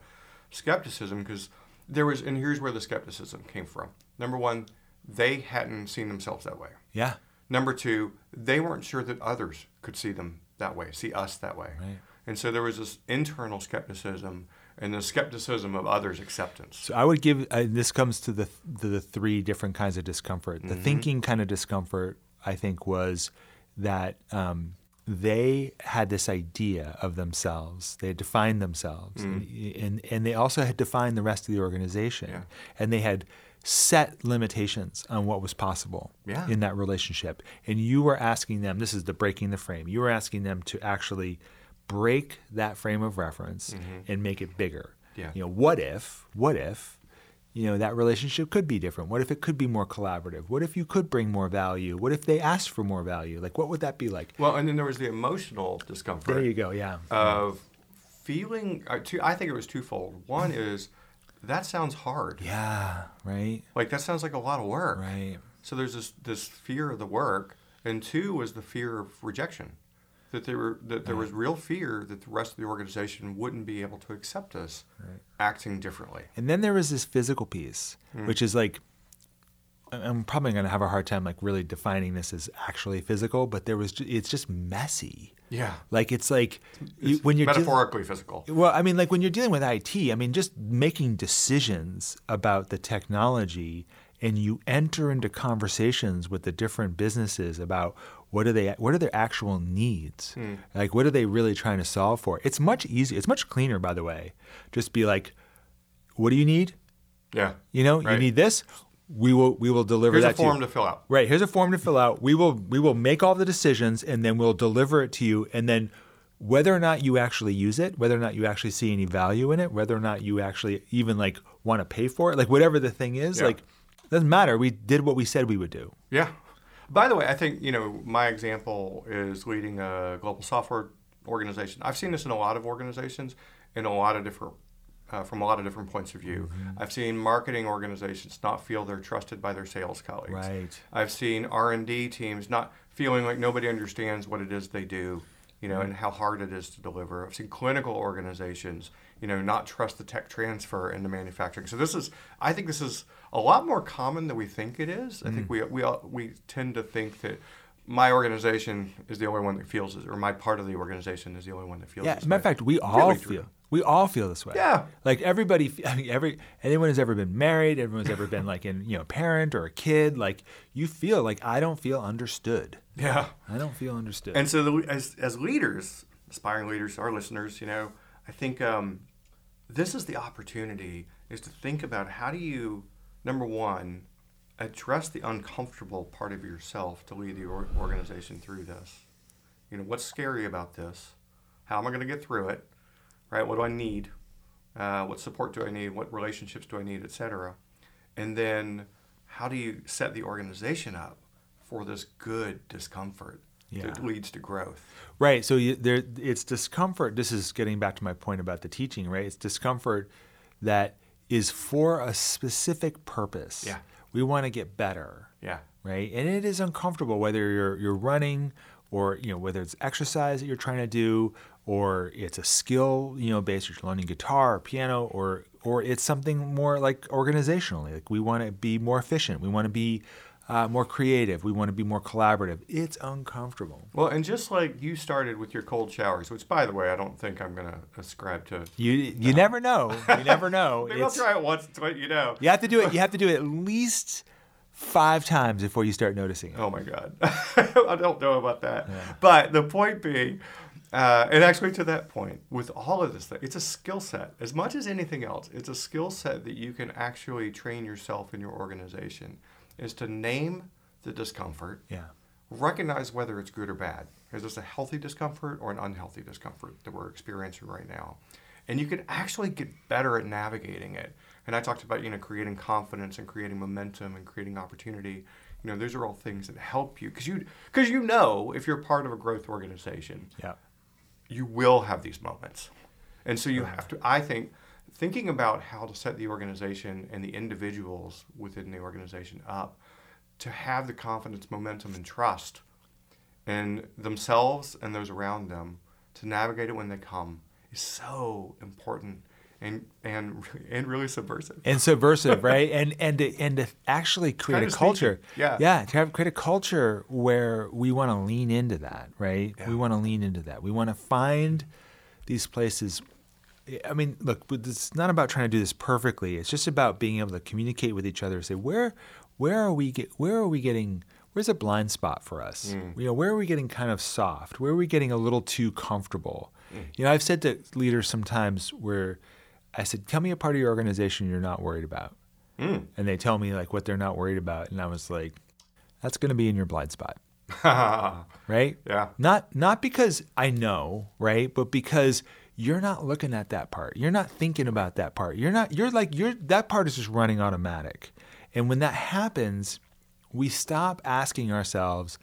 skepticism because there was, and here's where the skepticism came from. Number one, they hadn't seen themselves that way. Yeah. Number two, they weren't sure that others could see them that way, see us that way. Right. And so there was this internal skepticism and the skepticism of others' acceptance. So I would give uh, this comes to the to the three different kinds of discomfort. The Mm-hmm. thinking kind of discomfort, I think, was that um, they had this idea of themselves. They had defined themselves, and, and and they also had defined the rest of the organization, Mm. Yeah. and they had set limitations on what was possible Yeah. in that relationship. And you were asking them. This is the breaking the frame. You were asking them to actually break that frame of reference and make it bigger. Mm-hmm. Yeah. You know, what if, what if, you know, that relationship could be different? What if it could be more collaborative? What if you could bring more value? What if they asked for more value? Like, what would that be like? Well, and then there was the emotional discomfort. There you go. Yeah. of feeling uh, two, i think it was twofold one is that sounds hard yeah. Right. like that sounds like a lot of work Right. so there's this this fear of the work and two was the fear of rejection that there were that there was real fear that the rest of the organization wouldn't be able to accept us acting differently. And then there was this physical piece, Hmm. which is like, I'm probably going to have a hard time like really defining this as actually physical, but there was, it's just messy. yeah. Like it's like you, when you're metaphorically physical. Well, I mean, like when you're dealing with IT, I mean, just making decisions about the technology, and you enter into conversations with the different businesses about what are they, what are their actual needs, hmm. like what are they really trying to solve for. It's much easier. It's much cleaner, by the way. Just be like, what do you need? yeah You know, you need this. we will we will deliver Here's that a form to to fill out. Right. Here's a form to fill out. We will we will make all the decisions and then we'll deliver it to you. And then whether or not you actually use it, whether or not you actually see any value in it, whether or not you actually even like want to pay for it, like whatever the thing is, Yeah. like doesn't matter. We did what we said we would do. Yeah. By the way, I think you know my example is leading a global software organization. I've seen this in a lot of organizations in a lot of different. Uh, from a lot of different points of view, Mm-hmm. I've seen marketing organizations not feel they're trusted by their sales colleagues. Right. I've seen R and D teams not feeling like nobody understands what it is they do, you know, and how hard it is to deliver. I've seen clinical organizations, you know, not trust the tech transfer into manufacturing. So this is, I think, this is a lot more common than we think it is. I Mm. think we we all, we tend to think that my organization is the only one that feels this, or my part of the organization is the only one that feels. Yeah, this matter of fact, we all Really true. feel we all feel this way. Yeah. like everybody. I mean, every anyone who's ever been married, everyone's ever been like in you know a parent or a kid. Like you feel like I don't feel understood. Yeah. I don't feel understood. And so, the, as as leaders, aspiring leaders, our listeners, you know, I think um, this is the opportunity is to think about how do you, number one, address the uncomfortable part of yourself to lead the or- organization through this. You know, what's scary about this? How am I going to get through it? Right? What do I need? Uh, what support do I need? What relationships do I need, etc? And then, how do you set the organization up for this good discomfort Yeah. that leads to growth? Right. So you, there, it's discomfort. This is getting back to my point about the teaching, right? It's discomfort that is for a specific purpose. Yeah. We want to get better, Yeah. right? And it is uncomfortable whether you're you're running or you know whether it's exercise that you're trying to do or it's a skill you know based you're learning guitar or piano or or it's something more like organizationally like we want to be more efficient we want to be uh, more creative we want to be more collaborative it's uncomfortable Well, and just like you started with your cold showers, which, by the way, I don't think I'm going to ascribe to. You you never know. You never know. Maybe I'll try it once to let you know. you have to do it. You have to do it at least five times before you start noticing it. Oh my God. I don't know about that. But the point being, uh, and actually to that point, with all of this thing, it's a skill set. As much as anything else, it's a skill set that you can actually train yourself in your organization, is to name the discomfort, Yeah. recognize whether it's good or bad. Is this a healthy discomfort or an unhealthy discomfort that we're experiencing right now? And you can actually get better at navigating it. And I talked about, you know, creating confidence and creating momentum and creating opportunity. You know, those are all things that help you because you because you know if you're part of a growth organization, Yeah. you will have these moments. And so you have to, I think, thinking about how to set the organization and the individuals within the organization up to have the confidence, momentum, and trust in themselves and those around them to navigate it when they come is so important and and and really subversive. And subversive, right? And and to, and to actually create kinda a culture. Yeah. Yeah. To have create a culture where we want to lean into that, right? Yeah. We want to lean into that. We want to find these places. I mean, look, it's not about trying to do this perfectly. It's just about being able to communicate with each other. And say where, where are we get, where are we getting? Where's a blind spot for us? You know, where are we getting kind of soft? Where are we getting a little too comfortable? You know, I've said to leaders sometimes where I said, "Tell me a part of your organization you're not worried about," Mm. and they tell me like what they're not worried about, and I was like, "That's going to be in your blind spot." right? Yeah. Not not because I know, right? But because you're not looking at that part. You're not thinking about that part. You're not you're like you're that part is just running automatic. And when that happens, we stop asking ourselves,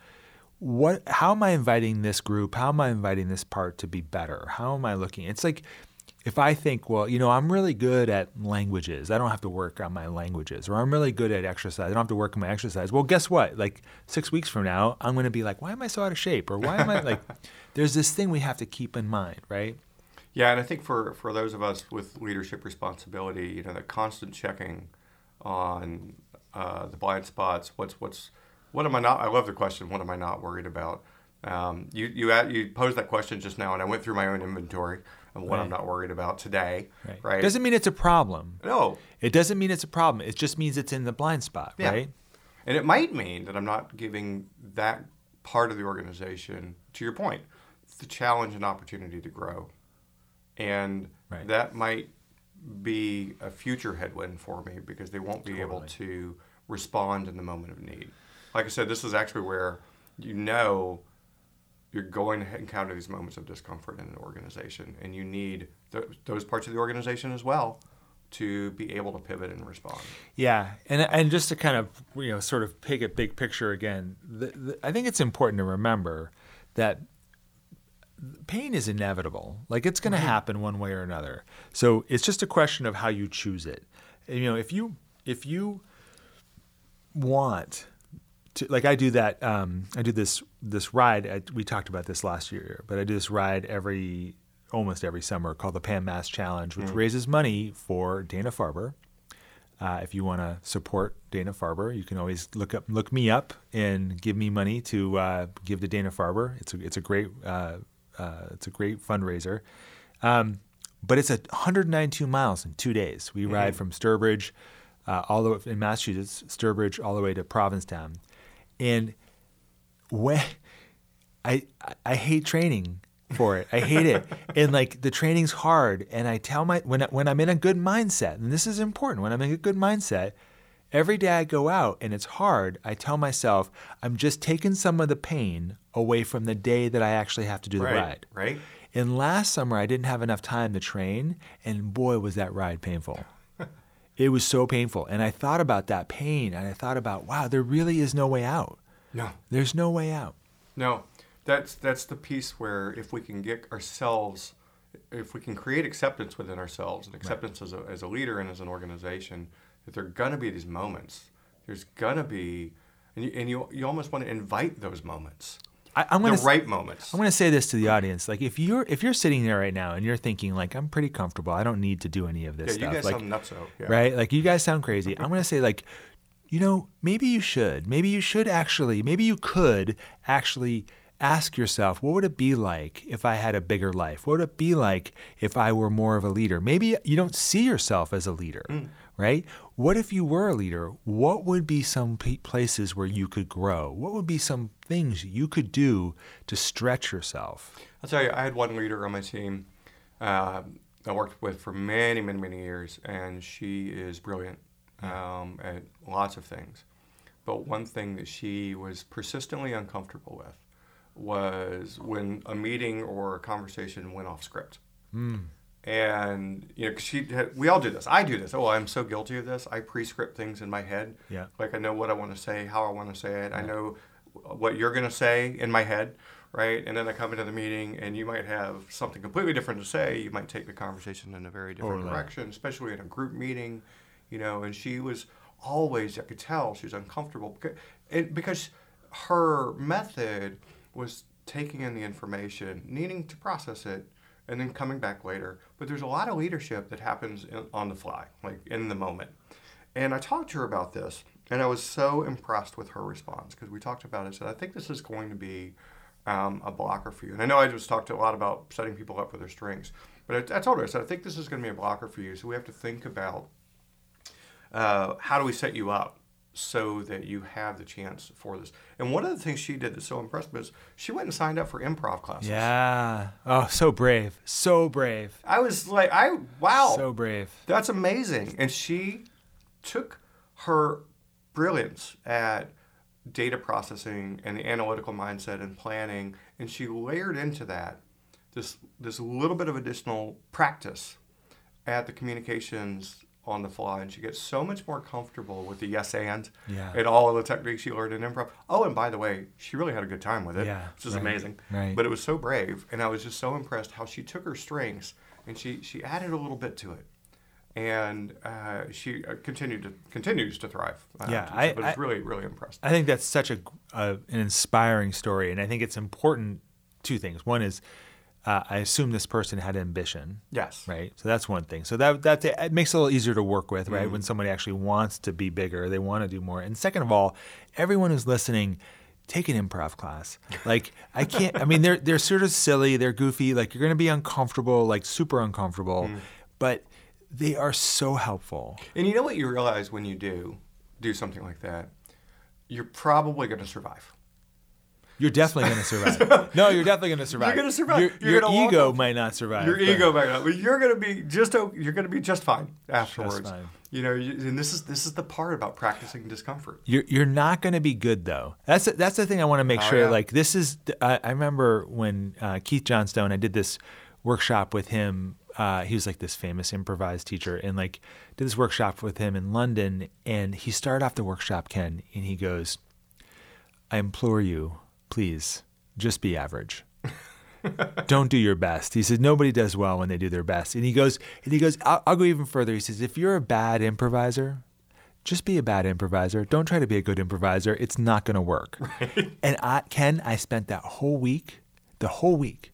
what how am I inviting this group? How am I inviting this part to be better? How am I looking? It's like if I think, well, you know, I'm really good at languages. I don't have to work on my languages. Or I'm really good at exercise. I don't have to work on my exercise. Well, guess what? Like 6 weeks from now, I'm going to be like, why am I so out of shape? Or why am I like there's this thing we have to keep in mind, right? Yeah, and I think for, for those of us with leadership responsibility, you know, the constant checking on uh, the blind spots. What's what's what am I not? I love the question. What am I not worried about? Um, you you at, you posed that question just now, and I went through my own inventory of what I'm not worried about today. Right? Doesn't mean it's a problem. no, It doesn't mean it's a problem. It just means it's in the blind spot, Yeah. right? And it might mean that I'm not giving that part of the organization, to your point, the challenge and opportunity to grow. And Right. that might be a future headwind for me because they won't be able to respond in the moment of need. Like I said, this is actually where you know you're going to encounter these moments of discomfort in an organization, and you need th- those parts of the organization as well to be able to pivot and respond. Yeah, and and just to kind of you know sort of take a big picture again, the, the, I think it's important to remember that pain is inevitable. Like it's going to happen one way or another. So it's just a question of how you choose it. You know, if you if you want to, like I do that, um, I do this this ride. I, we talked about this last year, but I do this ride every almost every summer called the Pan Mass Challenge, which raises money for Dana Farber. Uh, if you want to support Dana Farber, you can always look up, look me up, and give me money to uh, give to Dana Farber. It's a it's a great uh, uh, it's a great fundraiser. Um, but it's a 192 miles in two days. We ride from Sturbridge, uh, all the way in Massachusetts, Sturbridge, all the way to Provincetown, and when I I hate training for it. I hate it. And like the training's hard. And I tell my when I, when I'm in a good mindset, and this is important. When I'm in a good mindset, every day I go out and it's hard. I tell myself I'm just taking some of the pain away from the day that I actually have to do the Right, ride. right. And last summer I didn't have enough time to train, and boy was that ride painful. it was so painful. And I thought about that pain, and I thought about wow, there really is no way out. No, There's no way out. no. That's that's the piece where if we can get ourselves, if we can create acceptance within ourselves and acceptance as, a, as a leader and as an organization, that there are gonna be these moments. There's gonna be, and you and you, you almost want to invite those moments, I, I'm the gonna s- right moments. I'm going to say this to the audience: like, if you're if you're sitting there right now and you're thinking, like, I'm pretty comfortable, I don't need to do any of this yeah, you stuff, guys like, sound nutso. Yeah. right? Like, you guys sound crazy. I'm going to say, like, you know, maybe you should, maybe you should actually, maybe you could actually ask yourself, what would it be like if I had a bigger life? What would it be like if I were more of a leader? Maybe you don't see yourself as a leader, mm. right? What if you were a leader? What would be some places where you could grow? What would be some things you could do to stretch yourself? I'll tell you, I had one leader on my team uh, I worked with for many, many, many years, and she is brilliant um, at lots of things. But one thing that she was persistently uncomfortable with was when a meeting or a conversation went off script. And you know, 'cause she had, we all do this. I do this. Oh, I'm so guilty of this. I pre-script things in my head. Yeah. Like I know what I want to say, how I want to say it. I know what you're going to say in my head, right? And then I come into the meeting, and you might have something completely different to say. You might take the conversation in a very different direction, especially in a group meeting, you know. And she was always, I could tell, she was uncomfortable because, it, because her method was taking in the information, needing to process it, and then coming back later. But there's a lot of leadership that happens in, on the fly, like in the moment. And I talked to her about this, and I was so impressed with her response because we talked about it. I said, I think this is going to be um, a blocker for you. And I know I just talked a lot about setting people up for their strengths, but I, I told her, I said, I think this is going to be a blocker for you. So we have to think about uh, how do we set you up so that you have the chance for this. And one of the things she did that so impressed me is she went and signed up for improv classes. Yeah. Oh, so brave. So brave. I was like, I wow. So brave. That's amazing. And she took her brilliance at data processing and the analytical mindset and planning, and she layered into that this this little bit of additional practice at the communications on the fly, and she gets so much more comfortable with the yes and Yeah. and all of the techniques she learned in improv. Oh, and by the way, she really had a good time with it, Yeah, which is right, amazing. right. But it was so brave, and I was just so impressed how she took her strengths and she she added a little bit to it, and uh, she uh, continued to continues to thrive. Uh, Yeah, to- I- but it's really really impressed. I think that's such a, a an inspiring story, and I think it's important. Two things. One is, uh, I assume this person had ambition, yes, right? So that's one thing. So that that it makes it a little easier to work with, Mm-hmm. right? When somebody actually wants to be bigger, they want to do more. And second of all, everyone who's listening. Take an improv class. Like I can't. I mean, they're they're sort of silly. They're goofy. Like you're gonna be uncomfortable, like super uncomfortable. Mm. But they are so helpful. And you know what you realize when you do do something like that, you're probably going to survive. You're definitely going to survive. no, you're definitely going to survive. You're gonna survive. Your, your ego might not survive. Your ego might not, but you're gonna be just you're gonna be just fine afterwards. fine. You know, and this is this is the part about practicing discomfort. You're you're not going to be good though. That's that's the thing I want to make Oh, sure. yeah. Like this is. I, I remember when uh, Keith Johnstone. I did this workshop with him. Uh, he was like this famous improvised teacher, and like did this workshop with him in London. And he started off the workshop, Ken, and he goes, "I implore you, please, just be average." don't do your best. He says nobody does well when they do their best. And he goes, and he goes, I'll, I'll go even further. He says, if you're a bad improviser, just be a bad improviser. Don't try to be a good improviser. It's not going to work. And I, Ken, I spent that whole week, the whole week,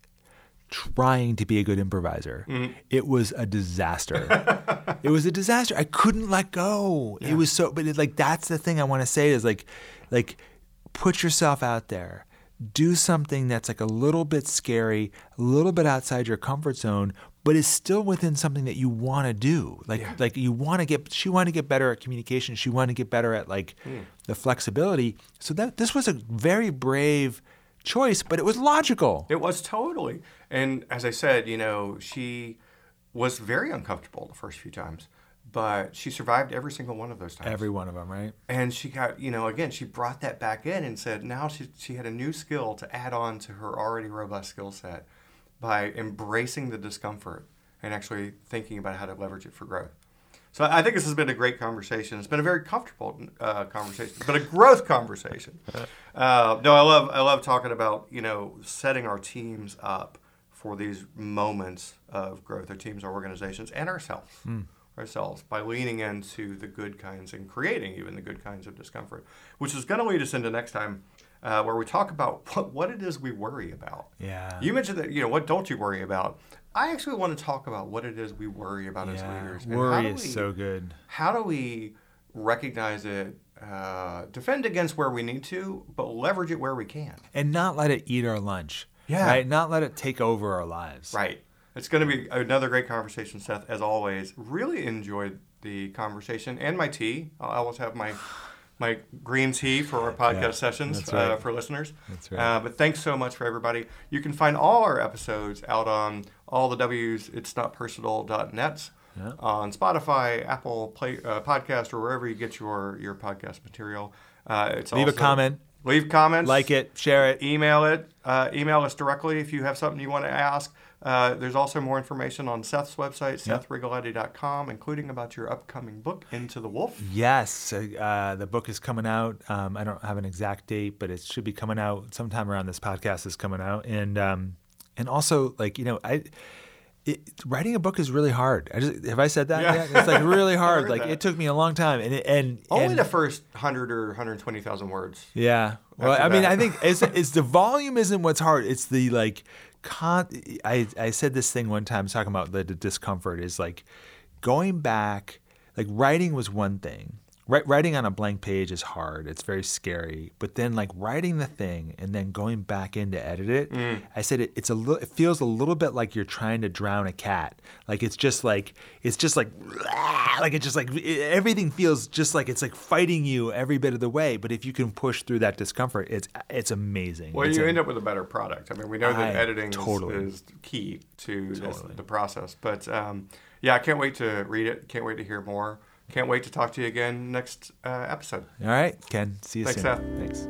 trying to be a good improviser. Mm-hmm. It was a disaster. it was a disaster. I couldn't let go. It was so, but it, like that's the thing I want to say is like, like, put yourself out there. Do something that's like a little bit scary, a little bit outside your comfort zone, but is still within something that you want to do. Like, like you want to get. She wanted to get better at communication. She wanted to get better at like hmm. the flexibility. So that this was a very brave choice, but it was logical. It was totally. And as I said, you know, she was very uncomfortable the first few times, but she survived every single one of those times. Every one of them, right? and she got, you know, again, she brought that back in and said now she, she had a new skill to add on to her already robust skill set by embracing the discomfort and actually thinking about how to leverage it for growth. So I think this has been a great conversation. It's been a very comfortable uh, conversation, but a growth conversation. Uh, no, I love I love talking about you know setting our teams up for these moments of growth, our teams, our organizations, and ourselves ourselves by leaning into the good kinds and creating even the good kinds of discomfort, which is going to lead us into next time. Uh, where we talk about what, what it is we worry about. Yeah. You mentioned that, you know, what don't you worry about? I actually want to talk about what it is we worry about as Yeah, leaders. and how worry is we- so good. How do we recognize it, uh, defend against where we need to, but leverage it where we can? And not let it eat our lunch. Yeah. Right? Not let it take over our lives. Right. It's going to be another great conversation, Seth, as always. Really enjoyed the conversation and my tea. I'll always have my my green tea for our podcast Yeah, sessions that's right. uh, for listeners. That's right. Uh, but thanks so much for everybody. You can find all our episodes out on all the W's, it's not personal.net, Yeah. on Spotify, Apple Play uh, Podcast, or wherever you get your, your podcast material. Uh, it's Leave a comment. Leave comments. Like it, share it. Email it. Uh, email us directly if you have something you want to ask. Uh, there's also more information on Seth's website, Yep. sethrigoletti.com, including about your upcoming book, Into the Wolf. Yes, uh, the book is coming out. Um, I don't have an exact date, but it should be coming out sometime around this podcast is coming out. And um, and also, like you know, I it, writing a book is really hard. I just, have I said that Yeah. yet? It's like really hard. like that. it took me a long time, and and Only and, the first 100 or 120,000 words. Yeah. Well, I mean. I think it's, it's the volume isn't what's hard. It's the like con. I I said this thing one time talking about the, the discomfort is like going back. Like writing was one thing. Wri- writing on a blank page is hard. It's very scary. But then like writing the thing and then going back in to edit it. Mm. I said it, it's a little. It feels a little bit like you're trying to drown a cat. Like it's just like it's just like like it just like it- everything feels just like it's like fighting you every bit of the way. But if you can push through that discomfort, it's it's amazing. Well, It's you a- end up with a better product. I mean, we know that I- editing is- totally. is, key to this, the process. But um, yeah, I can't wait to read it. Can't wait to hear more. Can't wait to talk to you again next uh, episode. All right, Ken. See you Thanks, soon. Seth. Thanks.